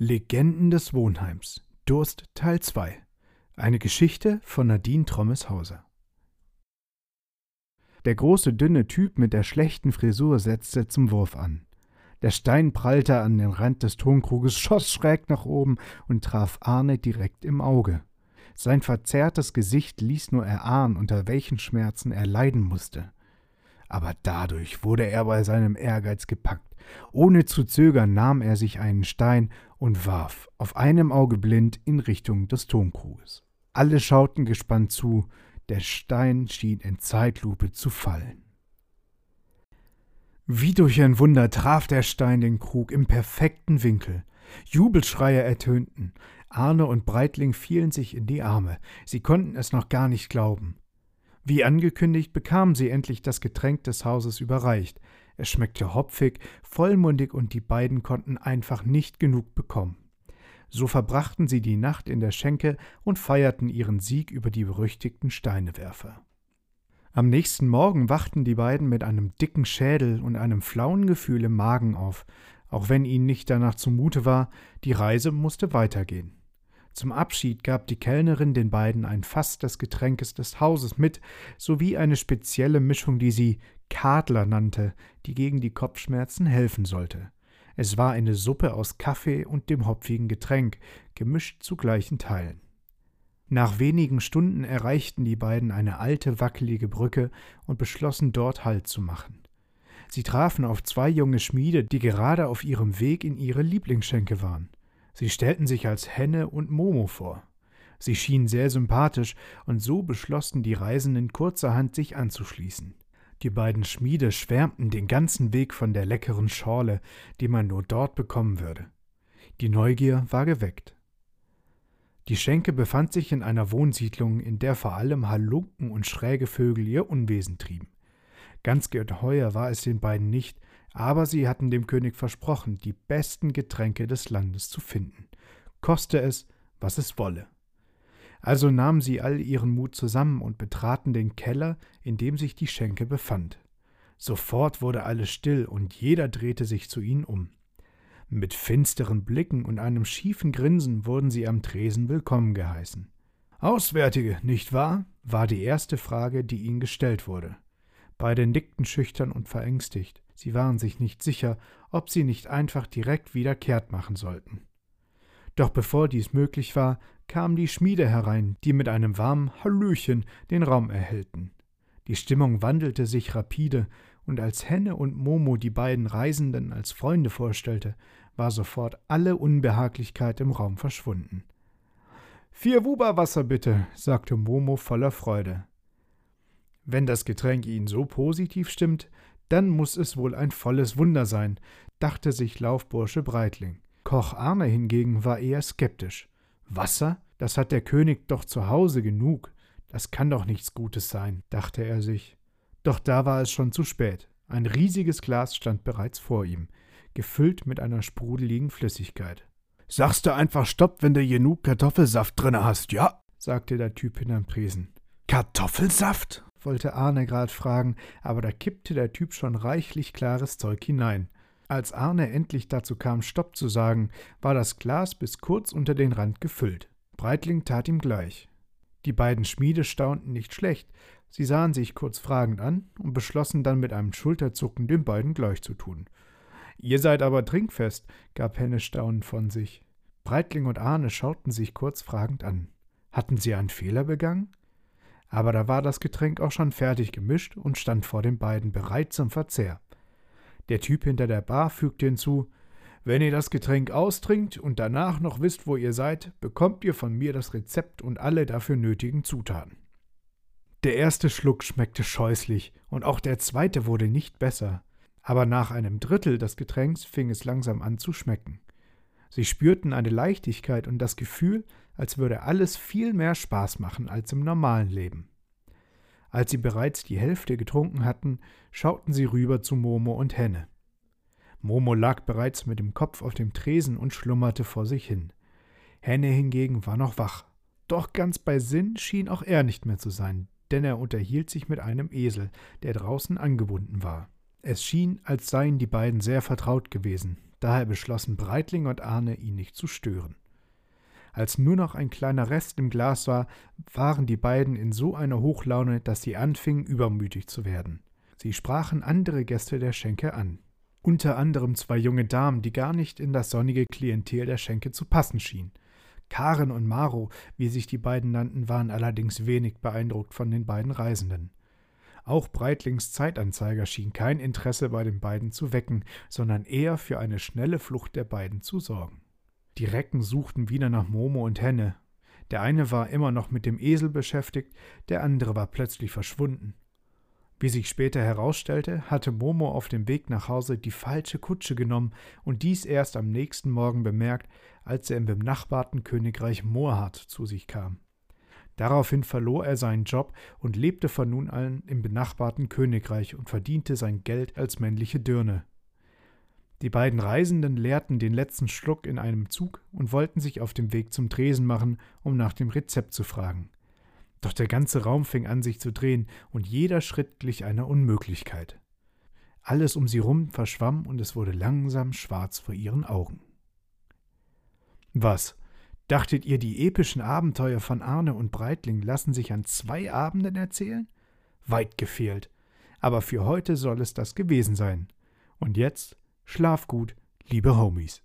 Legenden des Wohnheims Durst Teil 2 Eine Geschichte von Nadine Trommeshauser Der große, dünne Typ mit der schlechten Frisur setzte zum Wurf an. Der Stein prallte an den Rand des Tonkruges, schoss schräg nach oben und traf Arne direkt im Auge. Sein verzerrtes Gesicht ließ nur erahnen, unter welchen Schmerzen er leiden musste. Aber dadurch wurde er bei seinem Ehrgeiz gepackt. Ohne zu zögern nahm er sich einen Stein und warf, auf einem Auge blind, in Richtung des Tonkruges. Alle schauten gespannt zu, der Stein schien in Zeitlupe zu fallen. Wie durch ein Wunder traf der Stein den Krug im perfekten Winkel. Jubelschreie ertönten. Arne und Breitling fielen sich in die Arme. Sie konnten es noch gar nicht glauben. Wie angekündigt bekamen sie endlich das Getränk des Hauses überreicht. Es schmeckte hopfig, vollmundig und die beiden konnten einfach nicht genug bekommen. So verbrachten sie die Nacht in der Schenke und feierten ihren Sieg über die berüchtigten Steinewerfer. Am nächsten Morgen wachten die beiden mit einem dicken Schädel und einem flauen Gefühl im Magen auf, auch wenn ihnen nicht danach zumute war, die Reise musste weitergehen. Zum Abschied gab die Kellnerin den beiden ein Fass des Getränkes des Hauses mit, sowie eine spezielle Mischung, die sie Kadler nannte, die gegen die Kopfschmerzen helfen sollte. Es war eine Suppe aus Kaffee und dem hopfigen Getränk, gemischt zu gleichen Teilen. Nach wenigen Stunden erreichten die beiden eine alte, wackelige Brücke und beschlossen, dort Halt zu machen. Sie trafen auf zwei junge Schmiede, die gerade auf ihrem Weg in ihre Lieblingsschenke waren. Sie stellten sich als Henne und Momo vor. Sie schienen sehr sympathisch, und so beschlossen die Reisenden kurzerhand, sich anzuschließen. Die beiden Schmiede schwärmten den ganzen Weg von der leckeren Schorle, die man nur dort bekommen würde. Die Neugier war geweckt. Die Schenke befand sich in einer Wohnsiedlung, in der vor allem Halunken und schräge Vögel ihr Unwesen trieben. Ganz geheuer war es den beiden nicht, aber sie hatten dem König versprochen, die besten Getränke des Landes zu finden, koste es, was es wolle. Also nahmen sie all ihren Mut zusammen und betraten den Keller, in dem sich die Schenke befand. Sofort wurde alles still und jeder drehte sich zu ihnen um. Mit finsteren Blicken und einem schiefen Grinsen wurden sie am Tresen willkommen geheißen. Auswärtige, nicht wahr? war die erste Frage, die ihnen gestellt wurde. Beide nickten schüchtern und verängstigt. Sie waren sich nicht sicher, ob sie nicht einfach direkt wieder kehrt machen sollten. Doch bevor dies möglich war, kamen die Schmiede herein, die mit einem warmen Hallöchen den Raum erhellten. Die Stimmung wandelte sich rapide, und als Henne und Momo die beiden Reisenden als Freunde vorstellte, war sofort alle Unbehaglichkeit im Raum verschwunden. Vier Wuberwasser bitte, sagte Momo voller Freude. Wenn das Getränk ihn so positiv stimmt, dann muss es wohl ein volles Wunder sein, dachte sich Laufbursche Breitling. Koch Arne hingegen war eher skeptisch. Wasser? Das hat der König doch zu Hause genug. Das kann doch nichts Gutes sein, dachte er sich. Doch da war es schon zu spät. Ein riesiges Glas stand bereits vor ihm, gefüllt mit einer sprudeligen Flüssigkeit. Sagst du einfach Stopp, wenn du genug Kartoffelsaft drinne hast, ja? sagte der Typ hinterm Tresen. Kartoffelsaft? wollte Arne grad fragen, aber da kippte der Typ schon reichlich klares Zeug hinein. Als Arne endlich dazu kam, Stopp zu sagen, war das Glas bis kurz unter den Rand gefüllt. Breitling tat ihm gleich. Die beiden Schmiede staunten nicht schlecht, sie sahen sich kurz fragend an und beschlossen dann mit einem Schulterzucken den beiden gleich zu tun. Ihr seid aber trinkfest, gab Henne staunend von sich. Breitling und Arne schauten sich kurz fragend an. Hatten sie einen Fehler begangen? Aber da war das Getränk auch schon fertig gemischt und stand vor den beiden bereit zum Verzehr. Der Typ hinter der Bar fügte hinzu: Wenn ihr das Getränk austrinkt und danach noch wisst, wo ihr seid, bekommt ihr von mir das Rezept und alle dafür nötigen Zutaten. Der erste Schluck schmeckte scheußlich und auch der zweite wurde nicht besser. Aber nach einem Drittel des Getränks fing es langsam an zu schmecken. Sie spürten eine Leichtigkeit und das Gefühl, als würde alles viel mehr Spaß machen als im normalen Leben. Als sie bereits die Hälfte getrunken hatten, schauten sie rüber zu Momo und Henne. Momo lag bereits mit dem Kopf auf dem Tresen und schlummerte vor sich hin. Henne hingegen war noch wach. Doch ganz bei Sinn schien auch er nicht mehr zu sein, denn er unterhielt sich mit einem Esel, der draußen angebunden war. Es schien, als seien die beiden sehr vertraut gewesen, Daher beschlossen Breitling und Arne, ihn nicht zu stören. Als nur noch ein kleiner Rest im Glas war, waren die beiden in so einer Hochlaune, dass sie anfingen, übermütig zu werden. Sie sprachen andere Gäste der Schenke an. Unter anderem zwei junge Damen, die gar nicht in das sonnige Klientel der Schenke zu passen schienen. Karen und Maro, wie sich die beiden nannten, waren allerdings wenig beeindruckt von den beiden Reisenden. Auch Breitlings Zeitanzeiger schien kein Interesse bei den beiden zu wecken, sondern eher für eine schnelle Flucht der beiden zu sorgen. Die Recken suchten wieder nach Momo und Henne. Der eine war immer noch mit dem Esel beschäftigt, der andere war plötzlich verschwunden. Wie sich später herausstellte, hatte Momo auf dem Weg nach Hause die falsche Kutsche genommen und dies erst am nächsten Morgen bemerkt, als er im benachbarten Königreich Moorhardt zu sich kam. Daraufhin verlor er seinen Job und lebte von nun an im benachbarten Königreich und verdiente sein Geld als männliche Dirne. Die beiden Reisenden leerten den letzten Schluck in einem Zug und wollten sich auf dem Weg zum Tresen machen, um nach dem Rezept zu fragen. Doch der ganze Raum fing an sich zu drehen, und jeder Schritt glich einer Unmöglichkeit. Alles um sie rum verschwamm, und es wurde langsam schwarz vor ihren Augen. Was? Dachtet ihr, die epischen Abenteuer von Arne und Breitling lassen sich an zwei Abenden erzählen? Weit gefehlt. Aber für heute soll es das gewesen sein. Und jetzt schlaf gut, liebe Homies.